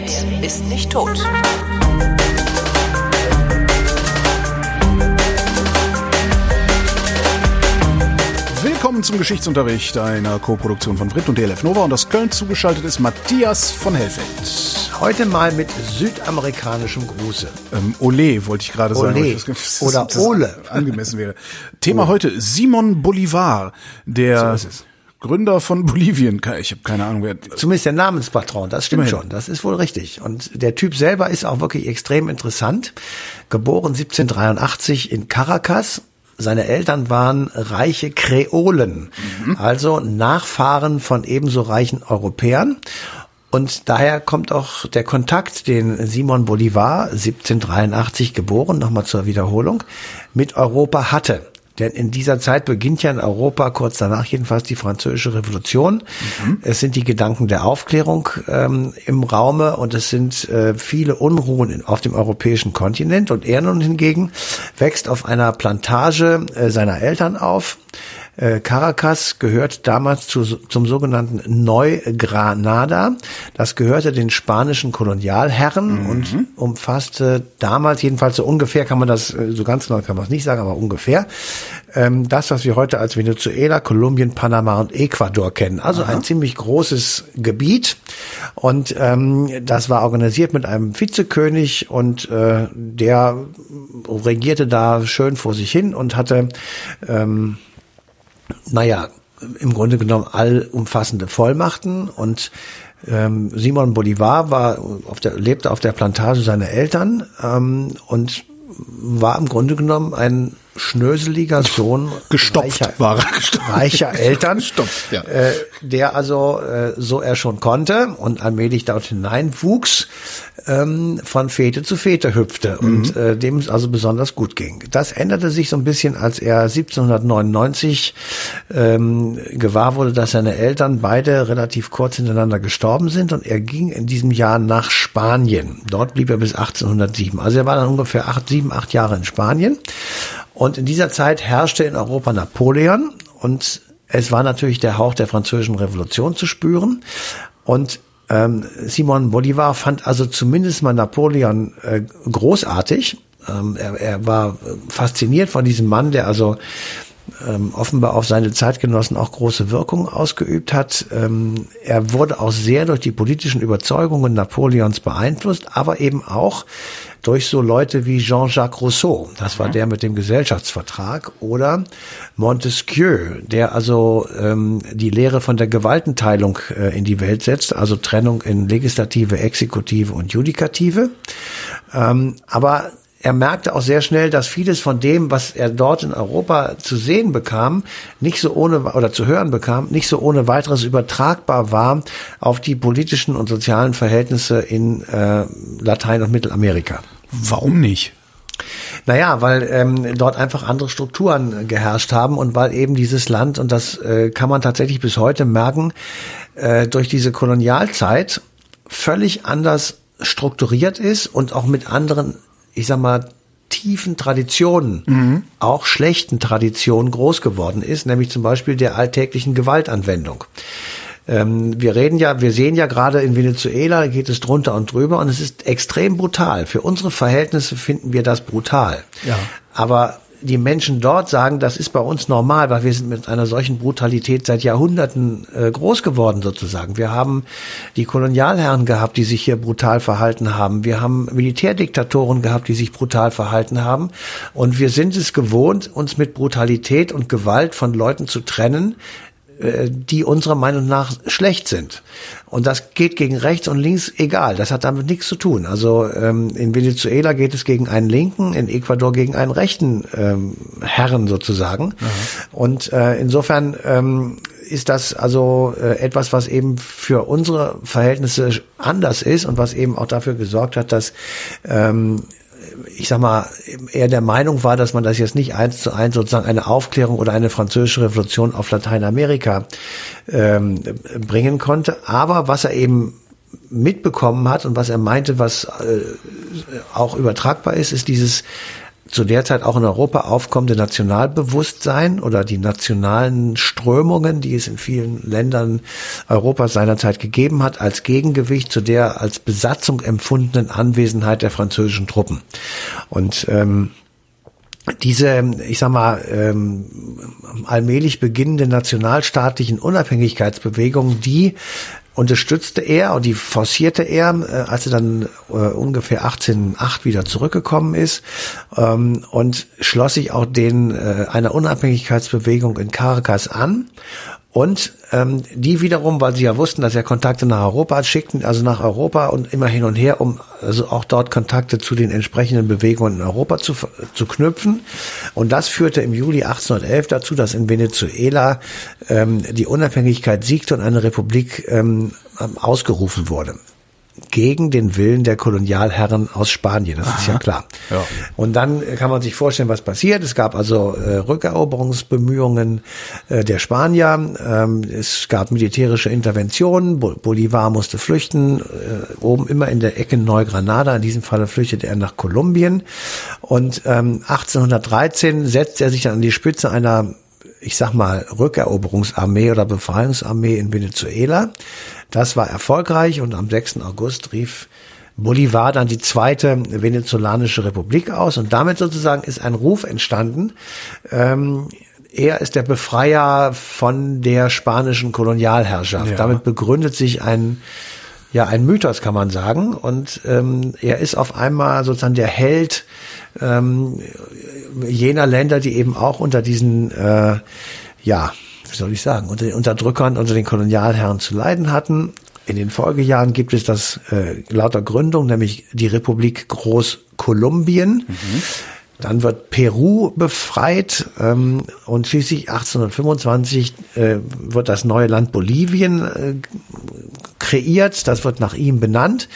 redet, ist nicht tot. Willkommen zum Geschichtsunterricht einer Co-Produktion von Brit und DLF Nova und aus Köln zugeschaltet ist Matthias von Hellfeld. Heute mal mit südamerikanischem Gruße. Ähm, Ole wollte ich gerade sagen. Ole. das- Oder das Ole. Angemessen wäre. Thema heute Simon Bolivar, der So. Gründer von Bolivien. Ich habe keine Ahnung, wer. Zumindest der Namenspatron, das stimmt Immerhin. schon, das ist wohl richtig. Und der Typ selber ist auch wirklich extrem interessant. Geboren 1783 in Caracas. Seine Eltern waren reiche Kreolen, also Nachfahren von ebenso reichen Europäern. Und daher kommt auch der Kontakt, den Simon Bolivar, 1783 geboren, nochmal zur Wiederholung, mit Europa hatte. Denn in dieser Zeit beginnt ja in Europa kurz danach jedenfalls die französische Revolution. Es sind die Gedanken der Aufklärung ähm, im Raume und es sind äh, viele Unruhen auf dem europäischen Kontinent. Und er nun hingegen wächst auf einer Plantage äh, seiner Eltern auf. Äh, Caracas gehört damals zu, zum sogenannten Neugranada. Das gehörte den spanischen Kolonialherren und umfasste damals, jedenfalls so ungefähr, kann man das, äh, so ganz genau kann man es nicht sagen, aber ungefähr, ähm, das, was wir heute als Venezuela, Kolumbien, Panama und Ecuador kennen. Also ein ziemlich großes Gebiet. Und ähm, das war organisiert mit einem Vizekönig und äh, der regierte da schön vor sich hin und hatte ähm, naja, im Grunde genommen allumfassende Vollmachten. Und ähm, Simon Bolivar war auf der, lebte auf der Plantage seiner Eltern ähm, und war im Grunde genommen ein schnöseliger Sohn Gestopft reicher, war er, gestopft. reicher Eltern, Gestopft, ja. äh, der also, äh, so er schon konnte und allmählich dort hineinwuchs, ähm, von Fete zu Fete hüpfte und Mhm. äh, dem es also besonders gut ging. Das änderte sich so ein bisschen, als er 1799 ähm, gewahr wurde, dass seine Eltern beide relativ kurz hintereinander gestorben sind und er ging in diesem Jahr nach Spanien. Dort blieb er bis 1807. Also er war dann ungefähr acht, sieben, acht Jahre in Spanien. Und in dieser Zeit herrschte in Europa Napoleon und es war natürlich der Hauch der französischen Revolution zu spüren. Und ähm, Simon Bolivar fand also zumindest mal Napoleon äh, großartig. Ähm, er, er war fasziniert von diesem Mann, der also ähm, offenbar auf seine Zeitgenossen auch große Wirkung ausgeübt hat. Ähm, er wurde auch sehr durch die politischen Überzeugungen Napoleons beeinflusst, aber eben auch durch so Leute wie Jean-Jacques Rousseau, das war der mit dem Gesellschaftsvertrag, oder Montesquieu, der also ähm, die Lehre von der Gewaltenteilung äh, in die Welt setzt, also Trennung in Legislative, Exekutive und Judikative. Ähm, aber er merkte auch sehr schnell, dass vieles von dem, was er dort in Europa zu sehen bekam, nicht so ohne oder zu hören bekam, nicht so ohne weiteres übertragbar war auf die politischen und sozialen Verhältnisse in äh, Latein- und Mittelamerika. Warum nicht? Naja, weil ähm, dort einfach andere Strukturen geherrscht haben und weil eben dieses Land, und das äh, kann man tatsächlich bis heute merken, äh, durch diese Kolonialzeit völlig anders strukturiert ist und auch mit anderen, ich sag mal, tiefen Traditionen, auch schlechten Traditionen groß geworden ist, nämlich zum Beispiel der alltäglichen Gewaltanwendung. Ähm, wir reden ja, wir sehen ja gerade in Venezuela geht es drunter und drüber und es ist extrem brutal. Für unsere Verhältnisse finden wir das brutal. Ja. Aber die Menschen dort sagen, das ist bei uns normal, weil wir sind mit einer solchen Brutalität seit Jahrhunderten äh, groß geworden sozusagen. Wir haben die Kolonialherren gehabt, die sich hier brutal verhalten haben. Wir haben Militärdiktatoren gehabt, die sich brutal verhalten haben. Und wir sind es gewohnt, uns mit Brutalität und Gewalt von Leuten zu trennen, die unserer Meinung nach schlecht sind. Und das geht gegen rechts und links egal. Das hat damit nichts zu tun. Also ähm, in Venezuela geht es gegen einen linken, in Ecuador gegen einen rechten ähm, Herren sozusagen. Und äh, insofern ähm, ist das also äh, etwas, was eben für unsere Verhältnisse anders ist und was eben auch dafür gesorgt hat, dass ähm, ich sag mal, er der Meinung war, dass man das jetzt nicht eins zu eins sozusagen eine Aufklärung oder eine französische Revolution auf Lateinamerika ähm, bringen konnte. Aber was er eben mitbekommen hat und was er meinte, was äh, auch übertragbar ist, ist dieses zu der Zeit auch in Europa aufkommende Nationalbewusstsein oder die nationalen Strömungen, die es in vielen Ländern Europas seinerzeit gegeben hat, als Gegengewicht zu der als Besatzung empfundenen Anwesenheit der französischen Truppen. Und ähm, diese, ich sag mal, ähm, allmählich beginnende nationalstaatlichen Unabhängigkeitsbewegungen, die unterstützte er und die forcierte er, äh, als er dann äh, ungefähr 1808 wieder zurückgekommen ist ähm, und schloss sich auch den äh, einer Unabhängigkeitsbewegung in Caracas an und ähm, die wiederum, weil sie ja wussten, dass er Kontakte nach Europa hat, schickten also nach Europa und immer hin und her, um also auch dort Kontakte zu den entsprechenden Bewegungen in Europa zu, zu knüpfen. Und das führte im Juli 1811 dazu, dass in Venezuela ähm, die Unabhängigkeit siegte und eine Republik ähm, ausgerufen wurde gegen den Willen der Kolonialherren aus Spanien, das Aha. ist ja klar. Ja. Und dann kann man sich vorstellen, was passiert. Es gab also äh, Rückeroberungsbemühungen äh, der Spanier, ähm, es gab militärische Interventionen, Bolivar musste flüchten, äh, oben immer in der Ecke Neugranada, in diesem Falle flüchtete er nach Kolumbien und ähm, 1813 setzt er sich dann an die Spitze einer ich sag mal, Rückeroberungsarmee oder Befreiungsarmee in Venezuela. Das war erfolgreich und am 6. August rief Bolivar dann die zweite venezolanische Republik aus und damit sozusagen ist ein Ruf entstanden. Ähm, er ist der Befreier von der spanischen Kolonialherrschaft. Ja. Damit begründet sich ein ja ein Mythos kann man sagen und ähm, er ist auf einmal sozusagen der Held ähm, jener Länder, die eben auch unter diesen äh, ja wie soll ich sagen, unter den Unterdrückern, unter den Kolonialherren zu leiden hatten. In den Folgejahren gibt es das äh, lauter Gründung, nämlich die Republik Großkolumbien. Mhm. Dann wird Peru befreit ähm, und schließlich 1825 äh, wird das neue Land Bolivien äh, kreiert. Das wird nach ihm benannt.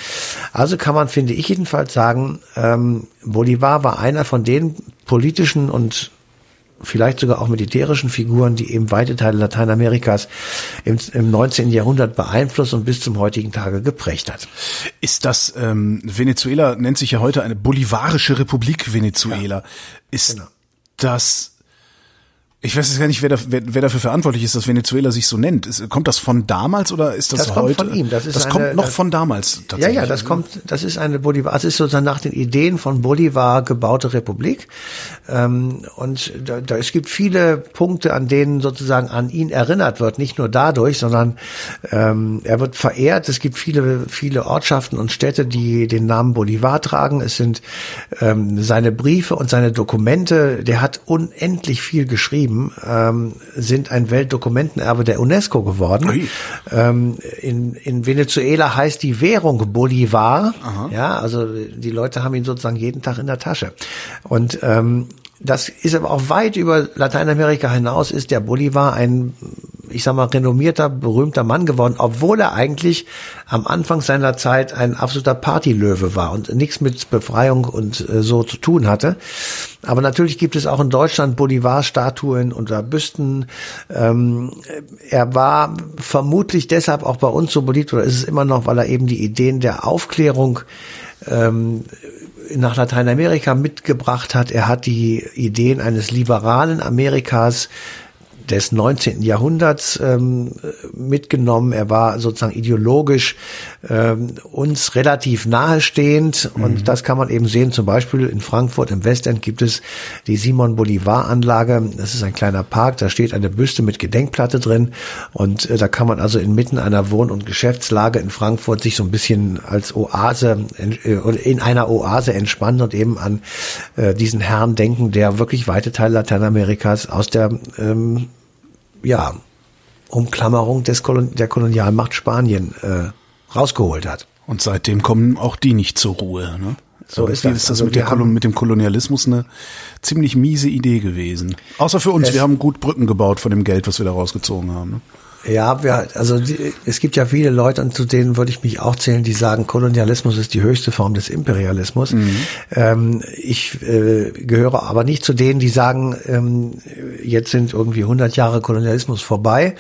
Also kann man, finde ich jedenfalls sagen, ähm, Bolivar war einer von den politischen und vielleicht sogar auch militärischen Figuren, die eben weite Teile Lateinamerikas im, im 19. Jahrhundert beeinflusst und bis zum heutigen Tage geprägt hat. Ist das, ähm, Venezuela nennt sich ja heute eine bolivarische Republik Venezuela. Ja, ist genau. das ich weiß jetzt gar nicht, wer, da, wer, wer dafür verantwortlich ist, dass Venezuela sich so nennt. Ist, kommt das von damals oder ist das, das heute? Das kommt von ihm. Das, ist das eine, kommt noch das, von damals tatsächlich. Ja, ja, das kommt, das ist eine Bolivar, das ist sozusagen nach den Ideen von Bolivar gebaute Republik. Ähm, und da, da, es gibt viele Punkte, an denen sozusagen an ihn erinnert wird. Nicht nur dadurch, sondern ähm, er wird verehrt. Es gibt viele, viele Ortschaften und Städte, die den Namen Bolivar tragen. Es sind ähm, seine Briefe und seine Dokumente. Der hat unendlich viel geschrieben geschrieben, ähm, sind ein Weltdokumentenerbe der UNESCO geworden. Ähm, in, in Venezuela heißt die Währung Bolivar. Aha. Ja, also die Leute haben ihn sozusagen jeden Tag in der Tasche. Und ähm, das ist aber auch weit über Lateinamerika hinaus, ist der Bolivar ein ich sag mal, renommierter, berühmter Mann geworden, obwohl er eigentlich am Anfang seiner Zeit ein absoluter Partylöwe war und nichts mit Befreiung und äh, so zu tun hatte. Aber natürlich gibt es auch in Deutschland Bolivar-Statuen oder Büsten. Ähm, er war vermutlich deshalb auch bei uns so beliebt oder ist es immer noch, weil er eben die Ideen der Aufklärung ähm, nach Lateinamerika mitgebracht hat. Er hat die Ideen eines liberalen Amerikas des 19. Jahrhunderts ähm, mitgenommen. Er war sozusagen ideologisch ähm, uns relativ nahestehend mhm. und das kann man eben sehen. Zum Beispiel in Frankfurt im Westend gibt es die Simon Bolivar Anlage. Das ist ein kleiner Park. Da steht eine Büste mit Gedenkplatte drin und äh, da kann man also inmitten einer Wohn- und Geschäftslage in Frankfurt sich so ein bisschen als Oase äh, in einer Oase entspannen und eben an äh, diesen Herrn denken, der wirklich weite Teile Lateinamerikas aus der ähm, ja, Umklammerung des Kolon der Kolonialmacht Spanien äh, rausgeholt hat. Und seitdem kommen auch die nicht zur Ruhe. Ne? So ist das. ist das also mit, der mit dem Kolonialismus eine ziemlich miese Idee gewesen. Außer für uns, wir haben gut Brücken gebaut von dem Geld, was wir da rausgezogen haben. Ne? Ja, wir, also die, es gibt ja viele Leute, und zu denen würde ich mich auch zählen, die sagen, Kolonialismus ist die höchste Form des Imperialismus. Mhm. Ähm, ich äh, gehöre aber nicht zu denen, die sagen, ähm, jetzt sind irgendwie 100 Jahre Kolonialismus vorbei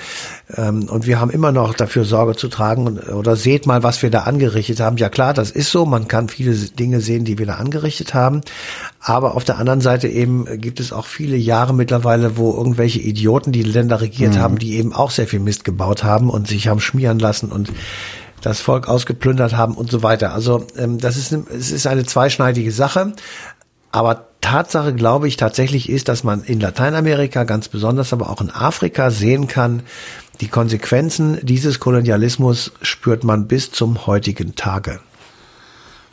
ähm, und wir haben immer noch dafür Sorge zu tragen und, oder seht mal, was wir da angerichtet haben. Ja klar, das ist so. Man kann viele Dinge sehen, die wir da angerichtet haben. Aber auf der anderen Seite eben gibt es auch viele Jahre mittlerweile, wo irgendwelche Idioten die Länder regiert mhm. haben, die eben auch sehr viel Mist gebaut haben und sich haben schmieren lassen und das Volk ausgeplündert haben und so weiter. Also ähm, das ist, es ist eine zweischneidige Sache. Aber Tatsache, glaube ich, tatsächlich ist, dass man in Lateinamerika ganz besonders, aber auch in Afrika sehen kann, die Konsequenzen dieses Kolonialismus spürt man bis zum heutigen Tage.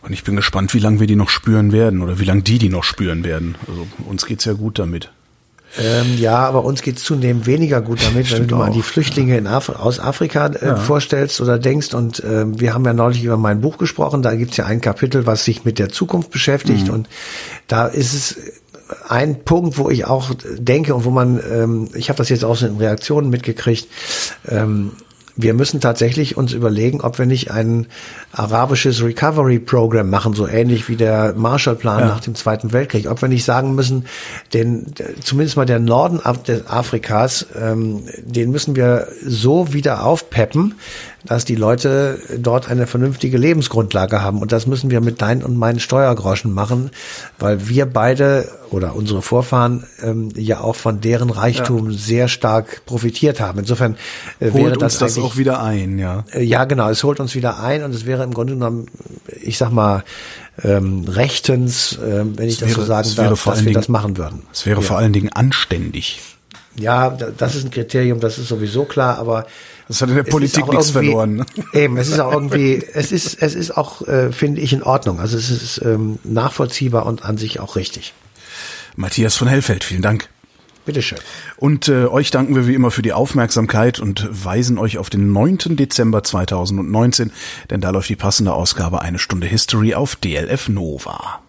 Und ich bin gespannt, wie lange wir die noch spüren werden oder wie lange die die noch spüren werden. Also uns geht's ja gut damit. Ähm, ja, aber uns geht's zunehmend weniger gut damit, wenn du mal an die Flüchtlinge in Af aus Afrika äh, ja. vorstellst oder denkst. Und äh, wir haben ja neulich über mein Buch gesprochen. Da gibt's ja ein Kapitel, was sich mit der Zukunft beschäftigt. Mhm. Und da ist es ein Punkt, wo ich auch denke und wo man, ähm, ich habe das jetzt auch so in Reaktionen mitgekriegt, ähm, wir müssen tatsächlich uns überlegen, ob wir nicht ein arabisches Recovery Program machen, so ähnlich wie der Marshallplan ja. nach dem Zweiten Weltkrieg. Ob wir nicht sagen müssen, den, zumindest mal der Norden Afrikas, ähm, den müssen wir so wieder aufpeppen, dass die Leute dort eine vernünftige Lebensgrundlage haben. Und das müssen wir mit deinen und meinen Steuergroschen machen, weil wir beide oder unsere Vorfahren ähm, ja auch von deren Reichtum ja. sehr stark profitiert haben. Insofern äh, wäre das, das auch wieder ein, ja. Äh, ja, genau, es holt uns wieder ein und es wäre im Grunde genommen, ich sag mal, ähm, rechtens, äh, wenn ich das wäre, so sagen darf, dass wir Dingen, das machen würden. Es wäre ja. vor allen Dingen anständig. Ja, das ist ein Kriterium, das ist sowieso klar, aber das hat in der Politik nichts verloren. Ne? Eben, es ist auch irgendwie, es ist, es ist auch, äh, finde ich, in Ordnung. Also es ist ähm, nachvollziehbar und an sich auch richtig. Matthias von Hellfeld, vielen Dank. Bitteschön. Und äh, euch danken wir wie immer für die Aufmerksamkeit und weisen euch auf den 9. Dezember 2019, denn da läuft die passende Ausgabe Eine Stunde History auf DLF Nova.